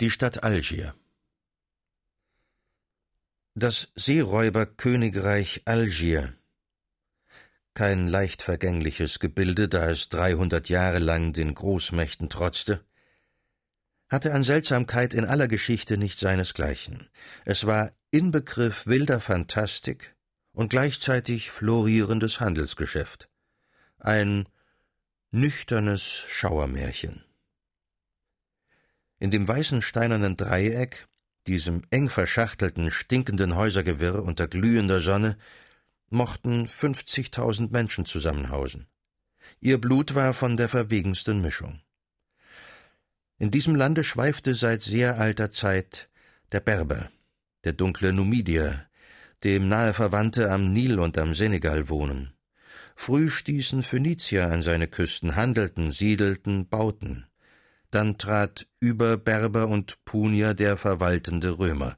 Die Stadt Algier Das Seeräuberkönigreich Algier kein leicht vergängliches Gebilde, da es dreihundert Jahre lang den Großmächten trotzte, hatte an Seltsamkeit in aller Geschichte nicht seinesgleichen. Es war Inbegriff wilder Phantastik und gleichzeitig florierendes Handelsgeschäft. Ein nüchternes Schauermärchen. In dem weißen steinernen Dreieck, diesem eng verschachtelten, stinkenden Häusergewirr unter glühender Sonne, mochten fünfzigtausend Menschen zusammenhausen. Ihr Blut war von der verwegensten Mischung. In diesem Lande schweifte seit sehr alter Zeit der Berber, der dunkle Numidier, dem nahe Verwandte am Nil und am Senegal wohnen. Früh stießen Phönizier an seine Küsten, handelten, siedelten, bauten. Dann trat über Berber und Punier der verwaltende Römer.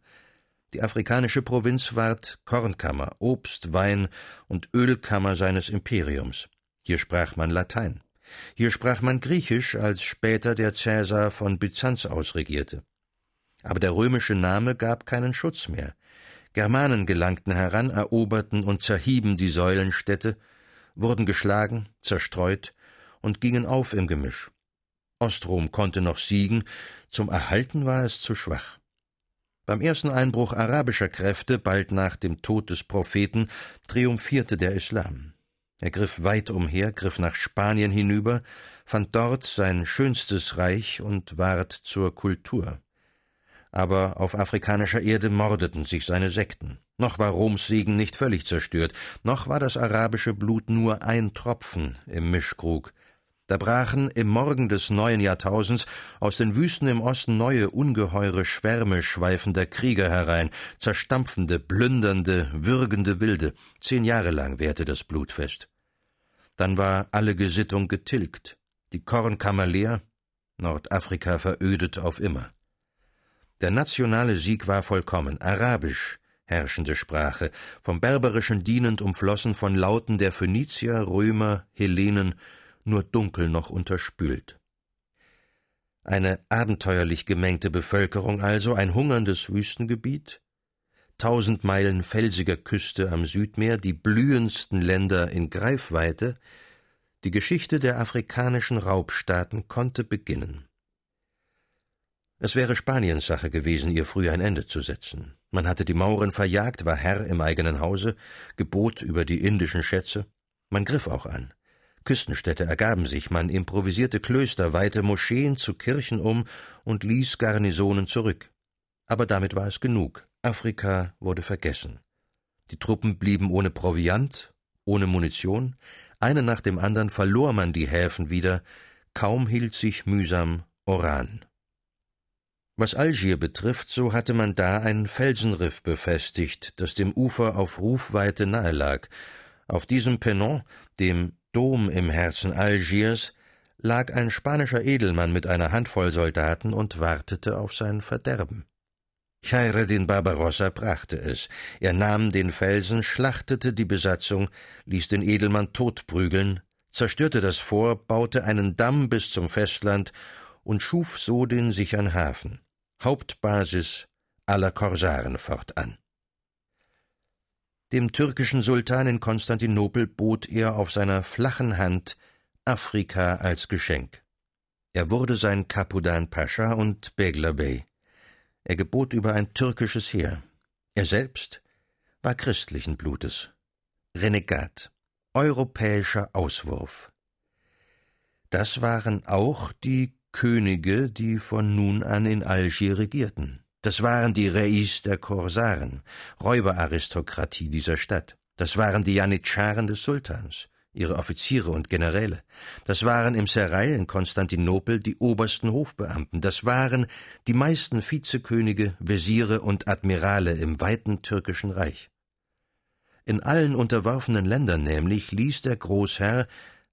Die afrikanische Provinz ward Kornkammer, Obst, Wein und Ölkammer seines Imperiums. Hier sprach man Latein. Hier sprach man Griechisch, als später der Cäsar von Byzanz aus regierte. Aber der römische Name gab keinen Schutz mehr. Germanen gelangten heran, eroberten und zerhieben die Säulenstädte, wurden geschlagen, zerstreut und gingen auf im Gemisch. Ostrom konnte noch siegen, zum Erhalten war es zu schwach. Beim ersten Einbruch arabischer Kräfte, bald nach dem Tod des Propheten, triumphierte der Islam. Er griff weit umher, griff nach Spanien hinüber, fand dort sein schönstes Reich und ward zur Kultur. Aber auf afrikanischer Erde mordeten sich seine Sekten. Noch war Roms Segen nicht völlig zerstört, noch war das arabische Blut nur ein Tropfen im Mischkrug, da brachen im Morgen des neuen Jahrtausends aus den Wüsten im Osten neue ungeheure Schwärme schweifender Krieger herein, zerstampfende, plündernde, würgende Wilde. Zehn Jahre lang währte das Blutfest. Dann war alle Gesittung getilgt, die Kornkammer leer, Nordafrika verödet auf immer. Der nationale Sieg war vollkommen, arabisch, herrschende Sprache, vom Berberischen dienend umflossen von Lauten der Phönizier, Römer, Hellenen nur dunkel noch unterspült. Eine abenteuerlich gemengte Bevölkerung also, ein hungerndes Wüstengebiet, tausend Meilen felsiger Küste am Südmeer, die blühendsten Länder in Greifweite, die Geschichte der afrikanischen Raubstaaten konnte beginnen. Es wäre Spaniens Sache gewesen, ihr früh ein Ende zu setzen. Man hatte die Mauren verjagt, war Herr im eigenen Hause, gebot über die indischen Schätze. Man griff auch an. Küstenstädte ergaben sich, man improvisierte Klöster, weihte Moscheen zu Kirchen um und ließ Garnisonen zurück. Aber damit war es genug. Afrika wurde vergessen. Die Truppen blieben ohne Proviant, ohne Munition, eine nach dem anderen verlor man die Häfen wieder, kaum hielt sich mühsam Oran. Was Algier betrifft, so hatte man da ein Felsenriff befestigt, das dem Ufer auf Rufweite nahe lag. Auf diesem Pennon, dem Dom im Herzen Algiers, lag ein spanischer Edelmann mit einer Handvoll Soldaten und wartete auf sein Verderben. Chaireddin Barbarossa brachte es. Er nahm den Felsen, schlachtete die Besatzung, ließ den Edelmann totprügeln, zerstörte das Fort, baute einen Damm bis zum Festland und schuf so den sichern Hafen, Hauptbasis aller Korsaren fortan. Dem türkischen Sultan in Konstantinopel bot er auf seiner flachen Hand Afrika als Geschenk. Er wurde sein Kapudan Pascha und Begler Bey. Er gebot über ein türkisches Heer. Er selbst war christlichen Blutes. Renegat, europäischer Auswurf. Das waren auch die Könige, die von nun an in Algier regierten. Das waren die Reis der Korsaren, Räuberaristokratie dieser Stadt. Das waren die Janitscharen des Sultans, ihre Offiziere und Generäle. Das waren im Serail in Konstantinopel die obersten Hofbeamten. Das waren die meisten Vizekönige, Wesire und Admirale im weiten türkischen Reich. In allen unterworfenen Ländern nämlich ließ der Großherr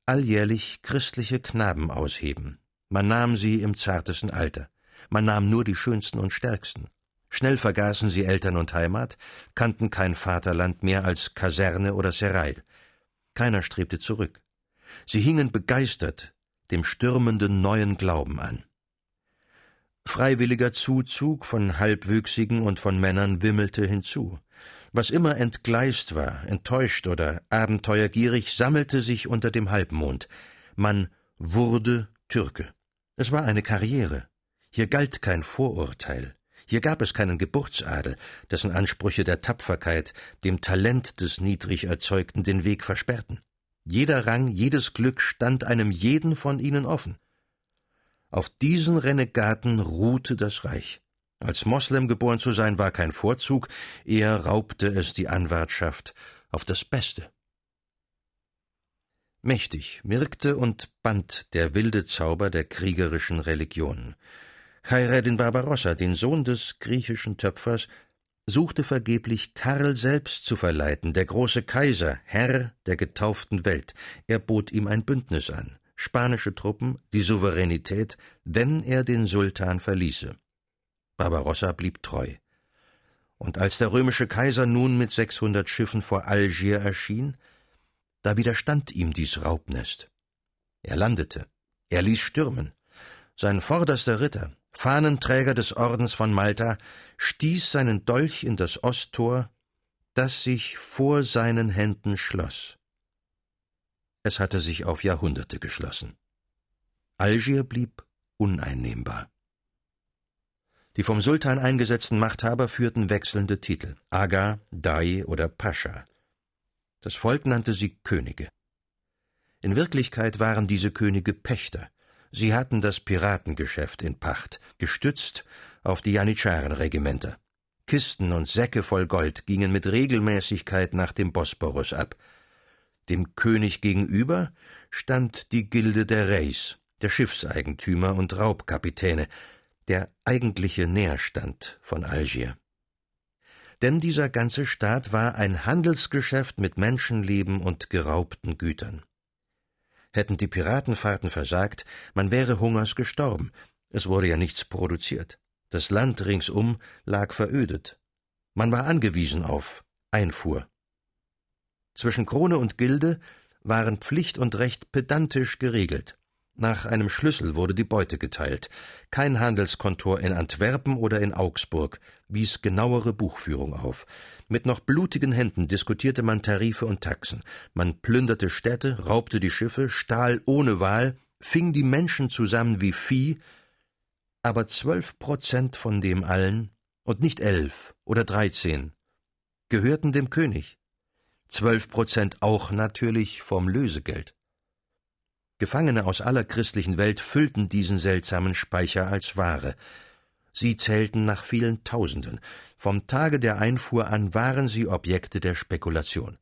alljährlich christliche Knaben ausheben. Man nahm sie im zartesten Alter. Man nahm nur die schönsten und stärksten. Schnell vergaßen sie Eltern und Heimat, kannten kein Vaterland mehr als Kaserne oder Serail. Keiner strebte zurück. Sie hingen begeistert dem stürmenden neuen Glauben an. Freiwilliger Zuzug von Halbwüchsigen und von Männern wimmelte hinzu. Was immer entgleist war, enttäuscht oder abenteuergierig, sammelte sich unter dem Halbmond. Man wurde Türke. Es war eine Karriere. Hier galt kein Vorurteil. Hier gab es keinen Geburtsadel, dessen Ansprüche der Tapferkeit, dem Talent des niedrig Erzeugten den Weg versperrten. Jeder Rang, jedes Glück stand einem jeden von ihnen offen. Auf diesen Renegaten ruhte das Reich. Als Moslem geboren zu sein war kein Vorzug, eher raubte es die Anwartschaft auf das Beste. Mächtig wirkte und band der wilde Zauber der kriegerischen Religionen. Khaireddin Barbarossa, den Sohn des griechischen Töpfers, suchte vergeblich Karl selbst zu verleiten, der große Kaiser, Herr der getauften Welt. Er bot ihm ein Bündnis an spanische Truppen die Souveränität, wenn er den Sultan verließe. Barbarossa blieb treu. Und als der römische Kaiser nun mit sechshundert Schiffen vor Algier erschien, da widerstand ihm dies Raubnest. Er landete, er ließ stürmen. Sein vorderster Ritter, Fahnenträger des Ordens von Malta, stieß seinen Dolch in das Osttor, das sich vor seinen Händen schloss. Es hatte sich auf Jahrhunderte geschlossen. Algier blieb uneinnehmbar. Die vom Sultan eingesetzten Machthaber führten wechselnde Titel Aga, Dai oder Pascha. Das Volk nannte sie Könige. In Wirklichkeit waren diese Könige Pächter. Sie hatten das Piratengeschäft in Pacht, gestützt auf die Janitscharenregimenter. Kisten und Säcke voll Gold gingen mit Regelmäßigkeit nach dem Bosporus ab. Dem König gegenüber stand die Gilde der Reis, der Schiffseigentümer und Raubkapitäne, der eigentliche Nährstand von Algier. Denn dieser ganze Staat war ein Handelsgeschäft mit Menschenleben und geraubten Gütern. Hätten die Piratenfahrten versagt, man wäre Hungers gestorben, es wurde ja nichts produziert. Das Land ringsum lag verödet. Man war angewiesen auf Einfuhr. Zwischen Krone und Gilde waren Pflicht und Recht pedantisch geregelt. Nach einem Schlüssel wurde die Beute geteilt. Kein Handelskontor in Antwerpen oder in Augsburg wies genauere Buchführung auf. Mit noch blutigen Händen diskutierte man Tarife und Taxen. Man plünderte Städte, raubte die Schiffe, stahl ohne Wahl, fing die Menschen zusammen wie Vieh, aber zwölf Prozent von dem allen, und nicht elf oder dreizehn, gehörten dem König zwölf Prozent auch natürlich vom Lösegeld. Gefangene aus aller christlichen Welt füllten diesen seltsamen Speicher als Ware. Sie zählten nach vielen Tausenden. Vom Tage der Einfuhr an waren sie Objekte der Spekulation.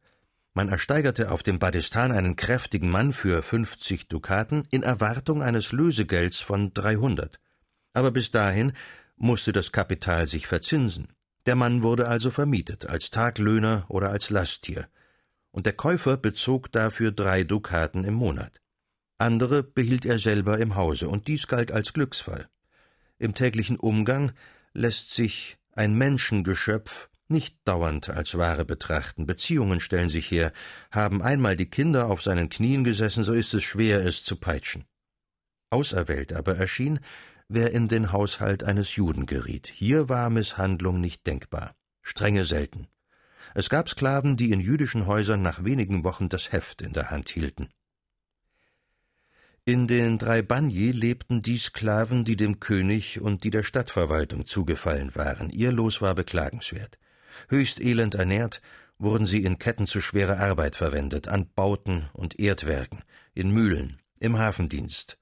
Man ersteigerte auf dem Badistan einen kräftigen Mann für fünfzig Dukaten in Erwartung eines Lösegelds von dreihundert. Aber bis dahin musste das Kapital sich verzinsen. Der Mann wurde also vermietet, als Taglöhner oder als Lasttier und der Käufer bezog dafür drei Dukaten im Monat. Andere behielt er selber im Hause, und dies galt als Glücksfall. Im täglichen Umgang lässt sich ein Menschengeschöpf nicht dauernd als Ware betrachten. Beziehungen stellen sich her. Haben einmal die Kinder auf seinen Knien gesessen, so ist es schwer, es zu peitschen. Auserwählt aber erschien, wer in den Haushalt eines Juden geriet. Hier war Misshandlung nicht denkbar. Strenge selten. Es gab Sklaven, die in jüdischen Häusern nach wenigen Wochen das Heft in der Hand hielten. In den drei Banji lebten die Sklaven, die dem König und die der Stadtverwaltung zugefallen waren. Ihr Los war beklagenswert. Höchst elend ernährt, wurden sie in Ketten zu schwerer Arbeit verwendet, an Bauten und Erdwerken, in Mühlen, im Hafendienst.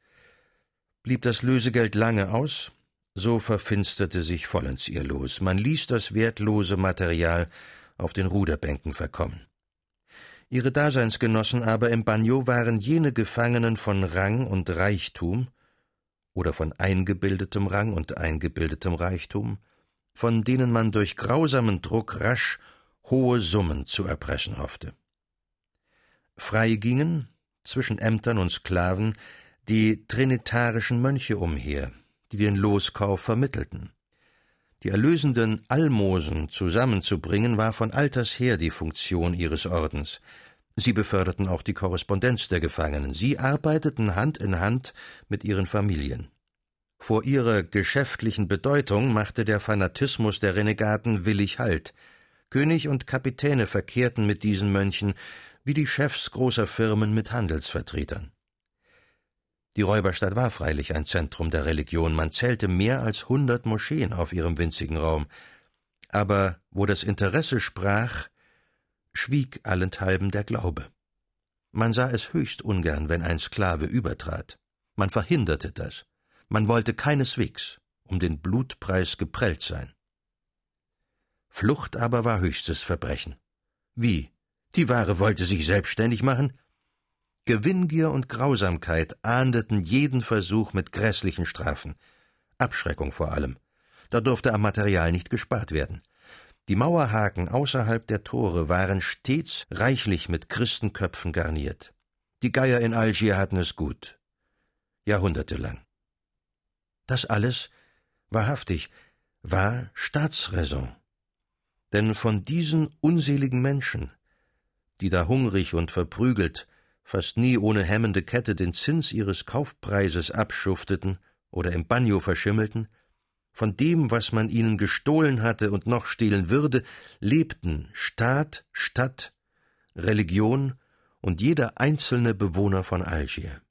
Blieb das Lösegeld lange aus, so verfinsterte sich vollends ihr Los. Man ließ das wertlose Material auf den Ruderbänken verkommen. Ihre Daseinsgenossen aber im Bagno waren jene Gefangenen von Rang und Reichtum oder von eingebildetem Rang und eingebildetem Reichtum, von denen man durch grausamen Druck rasch hohe Summen zu erpressen hoffte. Frei gingen, zwischen Ämtern und Sklaven, die trinitarischen Mönche umher, die den Loskauf vermittelten. Die erlösenden Almosen zusammenzubringen war von alters her die Funktion ihres Ordens. Sie beförderten auch die Korrespondenz der Gefangenen. Sie arbeiteten Hand in Hand mit ihren Familien. Vor ihrer geschäftlichen Bedeutung machte der Fanatismus der Renegaten willig Halt. König und Kapitäne verkehrten mit diesen Mönchen, wie die Chefs großer Firmen mit Handelsvertretern. Die Räuberstadt war freilich ein Zentrum der Religion, man zählte mehr als hundert Moscheen auf ihrem winzigen Raum, aber wo das Interesse sprach, schwieg allenthalben der Glaube. Man sah es höchst ungern, wenn ein Sklave übertrat. Man verhinderte das. Man wollte keineswegs um den Blutpreis geprellt sein. Flucht aber war höchstes Verbrechen. Wie? Die Ware wollte sich selbstständig machen? Gewinngier und Grausamkeit ahndeten jeden Versuch mit grässlichen Strafen. Abschreckung vor allem. Da durfte am Material nicht gespart werden. Die Mauerhaken außerhalb der Tore waren stets reichlich mit Christenköpfen garniert. Die Geier in Algier hatten es gut. Jahrhundertelang. Das alles, wahrhaftig, war Staatsräson. Denn von diesen unseligen Menschen, die da hungrig und verprügelt, fast nie ohne hemmende Kette den Zins ihres Kaufpreises abschufteten oder im Banjo verschimmelten, von dem, was man ihnen gestohlen hatte und noch stehlen würde, lebten Staat, Stadt, Religion und jeder einzelne Bewohner von Algier.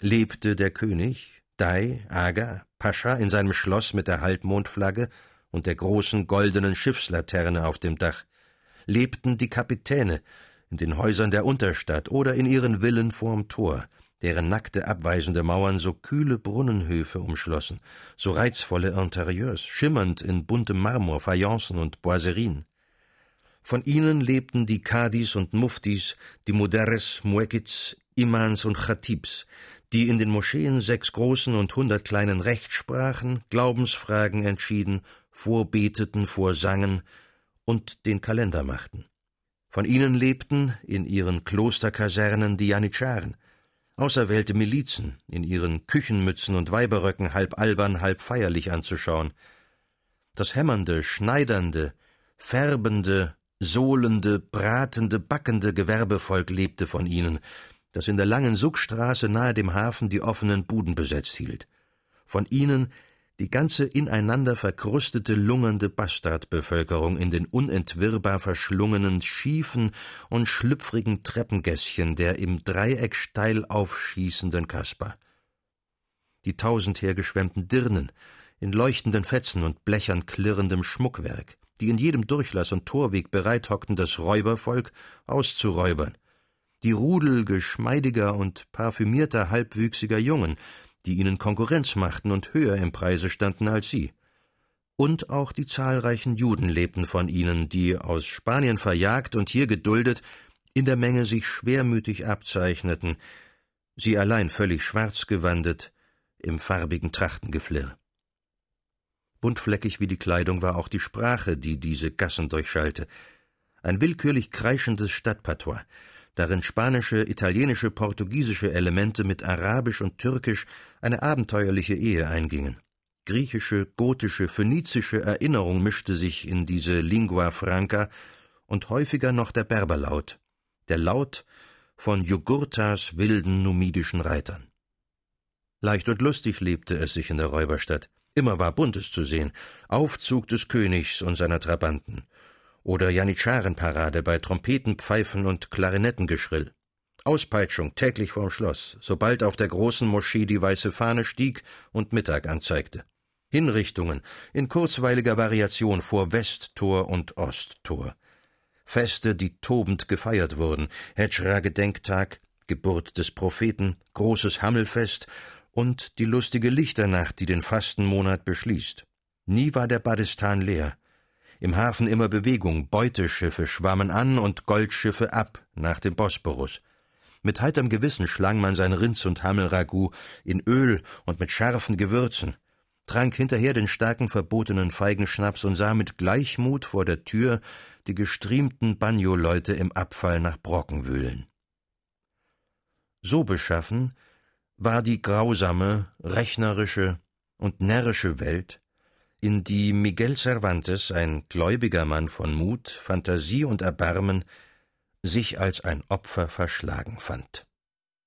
Lebte der König, Dai, Aga, Pascha in seinem Schloss mit der Halbmondflagge und der großen goldenen Schiffslaterne auf dem Dach, lebten die Kapitäne in den Häusern der Unterstadt oder in ihren Villen vorm Tor, deren nackte, abweisende Mauern so kühle Brunnenhöfe umschlossen, so reizvolle Interieurs, schimmernd in buntem Marmor, Fayencen und Boiserien. Von ihnen lebten die Kadis und Muftis, die Muderes, Muekids, Imans und Chatibs, die in den Moscheen sechs großen und hundert kleinen Rechtsprachen, Glaubensfragen entschieden, vorbeteten, vorsangen und den Kalender machten. Von ihnen lebten in ihren Klosterkasernen die Janitscharen, auserwählte Milizen, in ihren Küchenmützen und Weiberröcken halb albern, halb feierlich anzuschauen. Das hämmernde, schneidernde, färbende, sohlende, bratende, backende Gewerbevolk lebte von ihnen, das in der langen Suckstraße nahe dem Hafen die offenen Buden besetzt hielt. Von ihnen die ganze ineinander verkrustete, lungernde Bastardbevölkerung in den unentwirrbar verschlungenen, schiefen und schlüpfrigen Treppengässchen der im Dreieck steil aufschießenden Kasper. Die tausendher geschwemmten Dirnen, in leuchtenden Fetzen und blechern klirrendem Schmuckwerk, die in jedem Durchlass und Torweg bereit hockten, das Räubervolk auszuräubern, die Rudel geschmeidiger und parfümierter halbwüchsiger Jungen, die ihnen Konkurrenz machten und höher im Preise standen als sie. Und auch die zahlreichen Juden lebten von ihnen, die, aus Spanien verjagt und hier geduldet, in der Menge sich schwermütig abzeichneten, sie allein völlig schwarz gewandet, im farbigen Trachtengeflirr. Buntfleckig wie die Kleidung war auch die Sprache, die diese Gassen durchschallte. Ein willkürlich kreischendes Stadtpatois, darin spanische, italienische, portugiesische Elemente mit arabisch und türkisch eine abenteuerliche Ehe eingingen. Griechische, gotische, phönizische Erinnerung mischte sich in diese Lingua Franca und häufiger noch der Berberlaut, der Laut von Jugurthas wilden numidischen Reitern. Leicht und lustig lebte es sich in der Räuberstadt. Immer war Buntes zu sehen, Aufzug des Königs und seiner Trabanten, oder Janitscharenparade bei Trompetenpfeifen und Klarinettengeschrill. Auspeitschung täglich vorm Schloss, sobald auf der großen Moschee die weiße Fahne stieg und Mittag anzeigte. Hinrichtungen in kurzweiliger Variation vor Westtor und Osttor. Feste, die tobend gefeiert wurden, Hedschra-Gedenktag, Geburt des Propheten, großes Hammelfest und die lustige Lichternacht, die den Fastenmonat beschließt. Nie war der Badistan leer, im Hafen immer Bewegung, Beuteschiffe schwammen an und Goldschiffe ab nach dem Bosporus. Mit heiterem Gewissen schlang man sein Rinds- und Hammelragout in Öl und mit scharfen Gewürzen, trank hinterher den starken verbotenen Feigenschnaps und sah mit Gleichmut vor der Tür die gestriemten Banjo-Leute im Abfall nach Brocken wühlen. So beschaffen war die grausame, rechnerische und närrische Welt, in die Miguel Cervantes, ein gläubiger Mann von Mut, Phantasie und Erbarmen, sich als ein Opfer verschlagen fand.